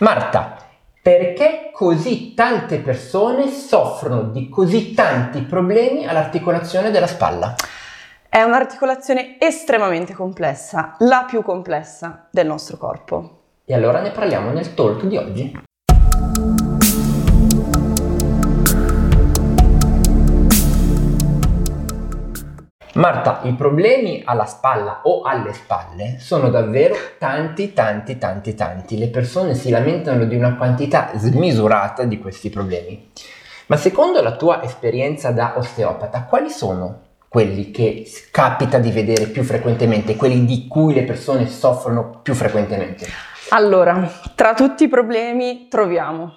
Marta, perché così tante persone soffrono di così tanti problemi all'articolazione della spalla? È un'articolazione estremamente complessa, la più complessa del nostro corpo. E allora ne parliamo nel talk di oggi. Marta, i problemi alla spalla o alle spalle sono davvero tanti, tanti, tanti, tanti. Le persone si lamentano di una quantità smisurata di questi problemi. Ma secondo la tua esperienza da osteopata, quali sono quelli che capita di vedere più frequentemente, quelli di cui le persone soffrono più frequentemente? Allora, tra tutti i problemi troviamo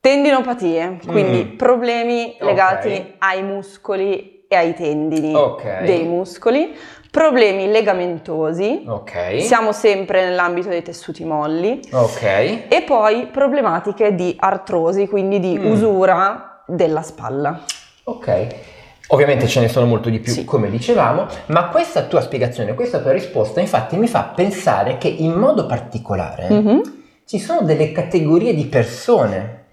tendinopatie, quindi mm. problemi legati okay. ai muscoli e ai tendini okay. dei muscoli, problemi legamentosi, okay. siamo sempre nell'ambito dei tessuti molli, okay. e poi problematiche di artrosi, quindi di mm. usura della spalla. Ok. Ovviamente ce ne sono molto di più, sì. come dicevamo, ma questa tua spiegazione, questa tua risposta, infatti mi fa pensare che in modo particolare mm-hmm. ci sono delle categorie di persone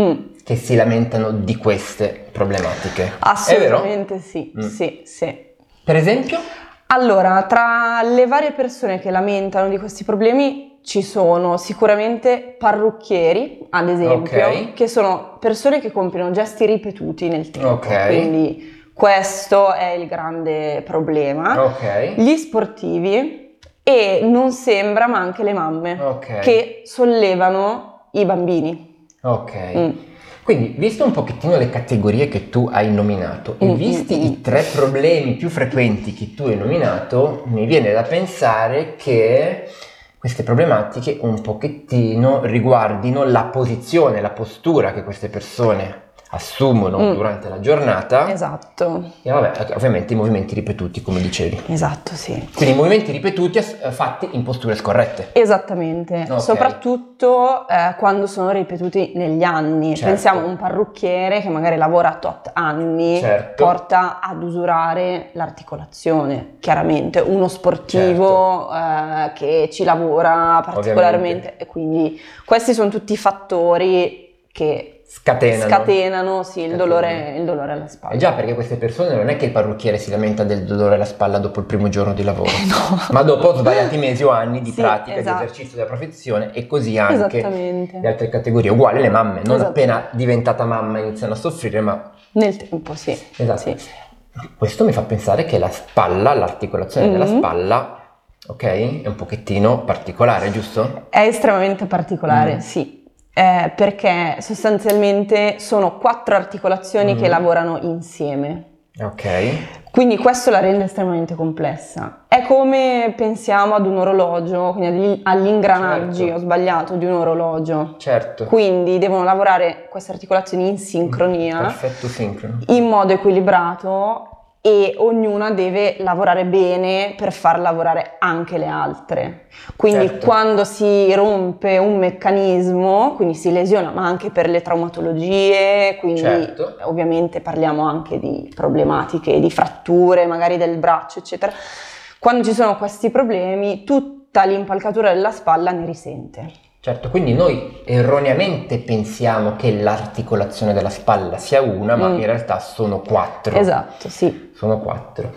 mm. Che si lamentano di queste problematiche. Assolutamente sì, mm. sì, sì. Per esempio? Allora, tra le varie persone che lamentano di questi problemi ci sono sicuramente parrucchieri, ad esempio, okay. che sono persone che compiono gesti ripetuti nel tempo. Okay. Quindi questo è il grande problema. Okay. Gli sportivi e non sembra, ma anche le mamme che sollevano i bambini. Ok. Mm. Quindi, visto un pochettino le categorie che tu hai nominato e mm, visti mm, i mm. tre problemi più frequenti che tu hai nominato, mi viene da pensare che queste problematiche un pochettino riguardino la posizione, la postura che queste persone assumono mm. durante la giornata. Esatto. E vabbè, ovviamente i movimenti ripetuti, come dicevi. Esatto, sì. Quindi i movimenti ripetuti eh, fatti in posture scorrette. Esattamente, okay. soprattutto eh, quando sono ripetuti negli anni. Certo. Pensiamo a un parrucchiere che magari lavora tot anni, certo. porta ad usurare l'articolazione, chiaramente. Uno sportivo certo. eh, che ci lavora particolarmente. Ovviamente. E quindi questi sono tutti fattori che Scatenano. Scatenano, sì, il dolore, il dolore, alla spalla. Eh già, perché queste persone non è che il parrucchiere si lamenta del dolore alla spalla dopo il primo giorno di lavoro, eh no. ma dopo svariati mesi o anni di sì, pratica, esatto. di esercizio della professione e così anche le altre categorie. Uguale le mamme, non appena diventata mamma iniziano a soffrire, ma... Nel tempo, sì. Esatto. Sì. Questo mi fa pensare che la spalla, l'articolazione mm-hmm. della spalla ok? È un pochettino particolare, giusto? È estremamente particolare, mm. sì eh, perché sostanzialmente sono quattro articolazioni mm. che lavorano insieme. Ok. Quindi questo la rende estremamente complessa. È come pensiamo ad un orologio, quindi agli ingranaggi, certo. ho sbagliato, di un orologio. Certo. Quindi devono lavorare queste articolazioni in sincronia. Perfetto sincrono. In modo equilibrato e ognuna deve lavorare bene per far lavorare anche le altre. Quindi certo. quando si rompe un meccanismo, quindi si lesiona, ma anche per le traumatologie, quindi certo. ovviamente parliamo anche di problematiche, di fratture magari del braccio, eccetera. Quando ci sono questi problemi, tutta l'impalcatura della spalla ne risente. Certo, quindi noi erroneamente pensiamo che l'articolazione della spalla sia una, ma mm. in realtà sono quattro. Esatto, sì. Sono quattro.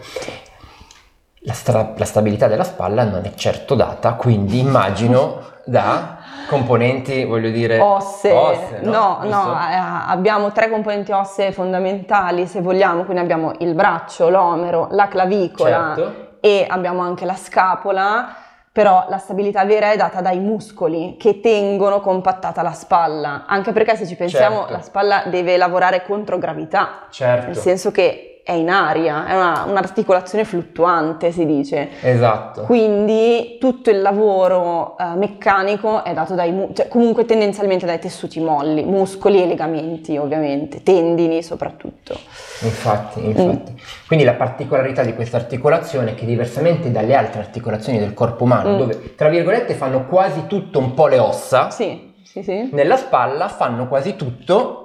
La, stra- la stabilità della spalla non è certo data, quindi immagino da componenti, voglio dire, osse. osse no, no, no eh, abbiamo tre componenti ossee fondamentali, se vogliamo, quindi abbiamo il braccio, l'omero, la clavicola certo. e abbiamo anche la scapola però la stabilità vera è data dai muscoli che tengono compattata la spalla, anche perché se ci pensiamo certo. la spalla deve lavorare contro gravità, certo. nel senso che è in aria, è una, un'articolazione fluttuante, si dice. Esatto. Quindi tutto il lavoro uh, meccanico è dato dai, mu- cioè comunque tendenzialmente dai tessuti molli, muscoli e legamenti ovviamente, tendini soprattutto. Infatti, infatti. Mm. Quindi la particolarità di questa articolazione è che diversamente dalle altre articolazioni del corpo umano, mm. dove tra virgolette fanno quasi tutto un po' le ossa, sì, sì, sì. nella spalla fanno quasi tutto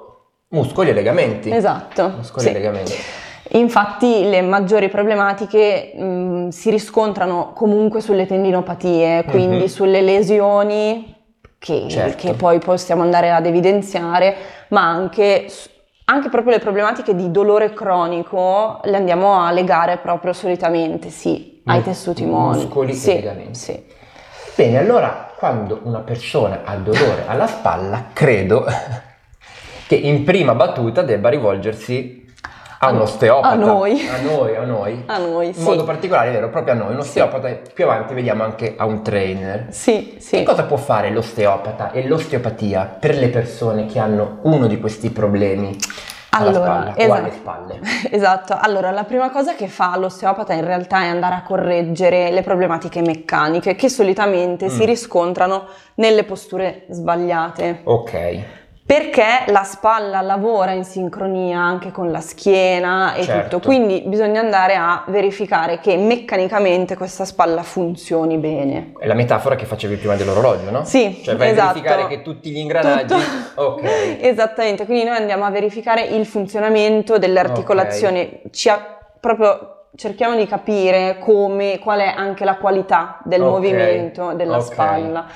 muscoli e legamenti. Esatto. Muscoli sì. e legamenti. Infatti le maggiori problematiche mh, si riscontrano comunque sulle tendinopatie, quindi mm-hmm. sulle lesioni che, certo. che poi possiamo andare ad evidenziare, ma anche anche proprio le problematiche di dolore cronico le andiamo a legare proprio solitamente, sì, ai tessuti molli. Muscoli sì. Sì. Bene, allora quando una persona ha dolore alla spalla, credo che in prima battuta debba rivolgersi a un osteopata. A noi. A noi, a noi. A noi, In sì. modo particolare, vero, proprio a noi. Un osteopata, sì. più avanti vediamo anche a un trainer. Sì, sì. Che cosa può fare l'osteopata e l'osteopatia per le persone che hanno uno di questi problemi? Allora, esatto, esatto. Allora, la prima cosa che fa l'osteopata in realtà è andare a correggere le problematiche meccaniche che solitamente mm. si riscontrano nelle posture sbagliate. Ok perché la spalla lavora in sincronia anche con la schiena e certo. tutto, quindi bisogna andare a verificare che meccanicamente questa spalla funzioni bene. È la metafora che facevi prima dell'orologio, no? Sì, cioè vai esatto. a verificare che tutti gli ingranaggi... Tutto... Ok. Esattamente, quindi noi andiamo a verificare il funzionamento delle articolazioni, okay. ci ha proprio cerchiamo di capire come, qual è anche la qualità del okay. movimento della okay. spalla.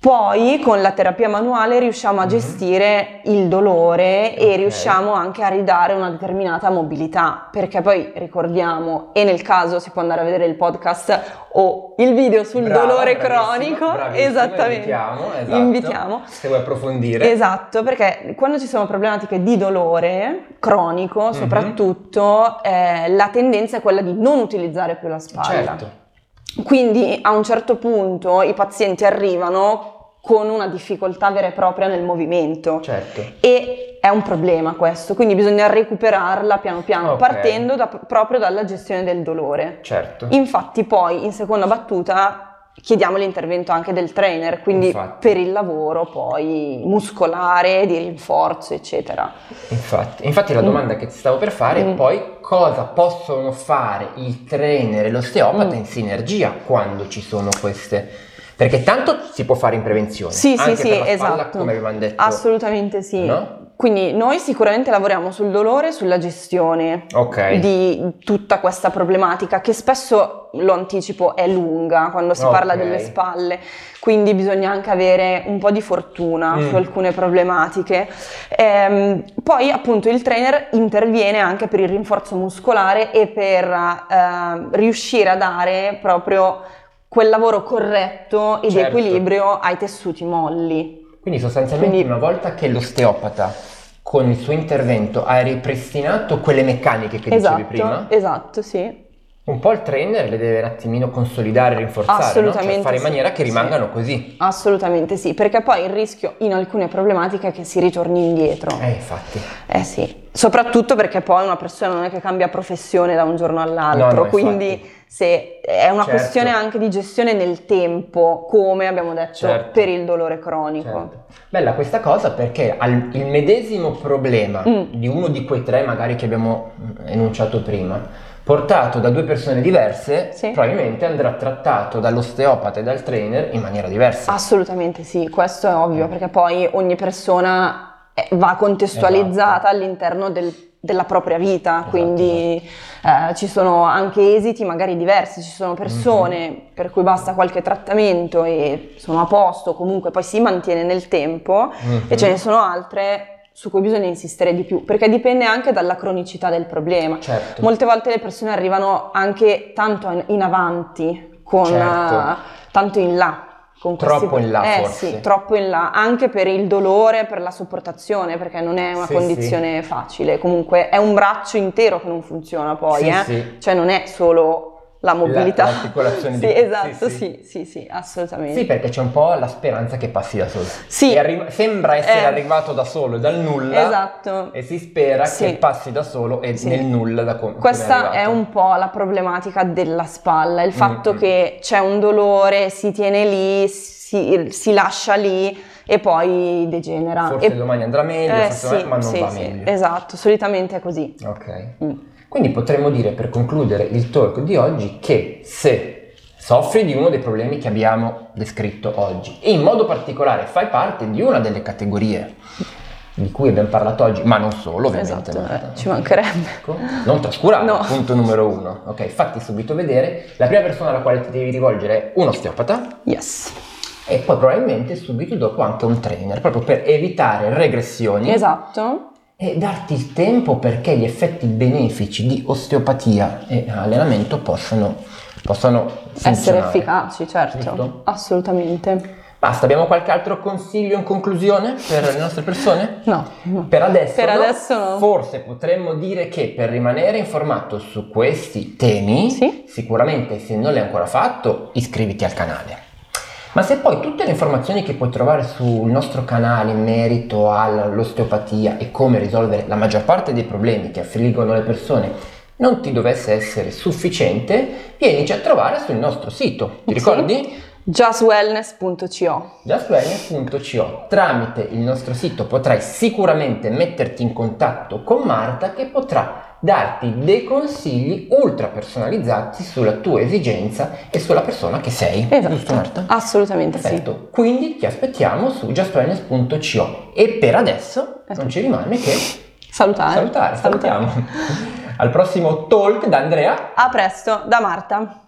Poi con la terapia manuale riusciamo a mhm. gestire mm-hmm. il dolore okay. e riusciamo anche a ridare una determinata mobilità, perché poi ricordiamo, e nel caso si può andare a vedere il podcast o il video sul Brava, dolore cronico, esattamente. Invitiamo, esatto. invitiamo. Se vuoi approfondire. Esatto, perché quando ci sono problematiche di dolore cronico, mm-hmm. soprattutto, eh, la tendenza è quella di non utilizzare più la spalla. Certo. Quindi a un certo punto i pazienti arrivano con una difficoltà vera e propria nel movimento. Certo. E è un problema questo, quindi bisogna recuperarla piano piano, okay. partendo da, proprio dalla gestione del dolore. Certo. Infatti poi in seconda battuta chiediamo l'intervento anche del trainer, quindi Infatti. per il lavoro poi muscolare, di rinforzo, eccetera. Infatti, Infatti la domanda mm. che ti stavo per fare mm. è poi cosa possono fare il trainer e l'osteopata mm. in sinergia quando ci sono queste perché tanto si può fare in prevenzione. Sì, sì, sì, spalla, esatto. come avevamo detto. Assolutamente sì. No? Quindi noi sicuramente lavoriamo sul dolore e sulla gestione okay. di tutta questa problematica che spesso, lo anticipo, è lunga quando si okay. parla delle spalle, quindi bisogna anche avere un po' di fortuna mm. su alcune problematiche. Ehm, poi appunto il trainer interviene anche per il rinforzo muscolare e per eh, riuscire a dare proprio quel lavoro corretto e certo. di equilibrio ai tessuti molli. Quindi sostanzialmente Quindi, una volta che l'osteopata con il suo intervento ha ripristinato quelle meccaniche che esatto, dicevi prima? Esatto, sì. Un po' il trainer le deve un attimino consolidare rinforzare, no? cioè fare in maniera che rimangano sì. così. Assolutamente sì, perché poi il rischio in alcune problematiche è che si ritorni indietro. Eh, infatti. Eh sì, soprattutto perché poi una persona non è che cambia professione da un giorno all'altro, no, no, quindi... Infatti se è una certo. questione anche di gestione nel tempo, come abbiamo detto certo. per il dolore cronico. Certo. Bella questa cosa perché al, il medesimo problema mm. di uno di quei tre magari che abbiamo mm, enunciato prima, portato da due persone diverse, sì. probabilmente andrà trattato dall'osteopata e dal trainer in maniera diversa. Assolutamente sì, questo è ovvio, mm. perché poi ogni persona va contestualizzata esatto. all'interno del della propria vita, esatto, quindi esatto. Eh, ci sono anche esiti magari diversi, ci sono persone mm-hmm. per cui basta qualche trattamento e sono a posto, comunque poi si mantiene nel tempo mm-hmm. e ce ne sono altre su cui bisogna insistere di più, perché dipende anche dalla cronicità del problema. Certo. Molte volte le persone arrivano anche tanto in avanti, con certo. uh, tanto in là troppo questi... in là eh, forse. sì, troppo in là, anche per il dolore, per la sopportazione, perché non è una sì, condizione sì. facile. Comunque è un braccio intero che non funziona poi, eh? cioè non è solo la mobilità. La, l'articolazione sì, di... esatto, sì sì. sì, sì, assolutamente. Sì, perché c'è un po' la speranza che passi da solo. Sì. Arri- sembra essere eh, arrivato da solo dal nulla. Esatto. E si spera che passi da solo e nel nulla da com- Questa è, è, un po' la problematica della spalla, il fatto mm-hmm. che c'è un dolore, si tiene lì, si, si lascia lì e poi degenera. Forse e... domani andrà meglio, eh, forse sì, ma non sì, va sì, meglio. Esatto, solitamente è così. Ok. Mm. Quindi potremmo dire per concludere il talk di oggi che se soffri di uno dei problemi che abbiamo descritto oggi e in modo particolare fai parte di una delle categorie di cui abbiamo parlato oggi, ma non solo ovviamente. Esatto, eh, ci mancherebbe. Ecco. Non trascurare, no. punto numero uno. Ok, fatti subito vedere. La prima persona alla quale ti devi rivolgere è un osteopata. Yes. e poi probabilmente subito dopo anche un trainer, proprio per evitare regressioni. Esatto. E darti il tempo perché gli effetti benefici di osteopatia e allenamento possano, possano essere efficaci, certo. Giusto? Assolutamente. Basta, abbiamo qualche altro consiglio in conclusione per le nostre persone? No. Per adesso, per no. adesso no. Forse potremmo dire che per rimanere informato su questi temi, sì? sicuramente se non l'hai ancora fatto, iscriviti al canale. Ma se poi tutte le informazioni che puoi trovare sul nostro canale in merito all'osteopatia e come risolvere la maggior parte dei problemi che affliggono le persone non ti dovesse essere sufficiente, vienici a trovare sul nostro sito. Ti ricordi? justwellness.co justwellness.co Tramite il nostro sito potrai sicuramente metterti in contatto con Marta che potrà darti dei consigli ultra personalizzati sulla tua esigenza e sulla persona che sei. Esatto. Giusto Marta? Assolutamente Perfetto. sì. Quindi ti aspettiamo su justwellness.co e per adesso esatto. non ci rimane che salutare. Salutare, salutiamo. Al prossimo talk da Andrea. A presto, da Marta.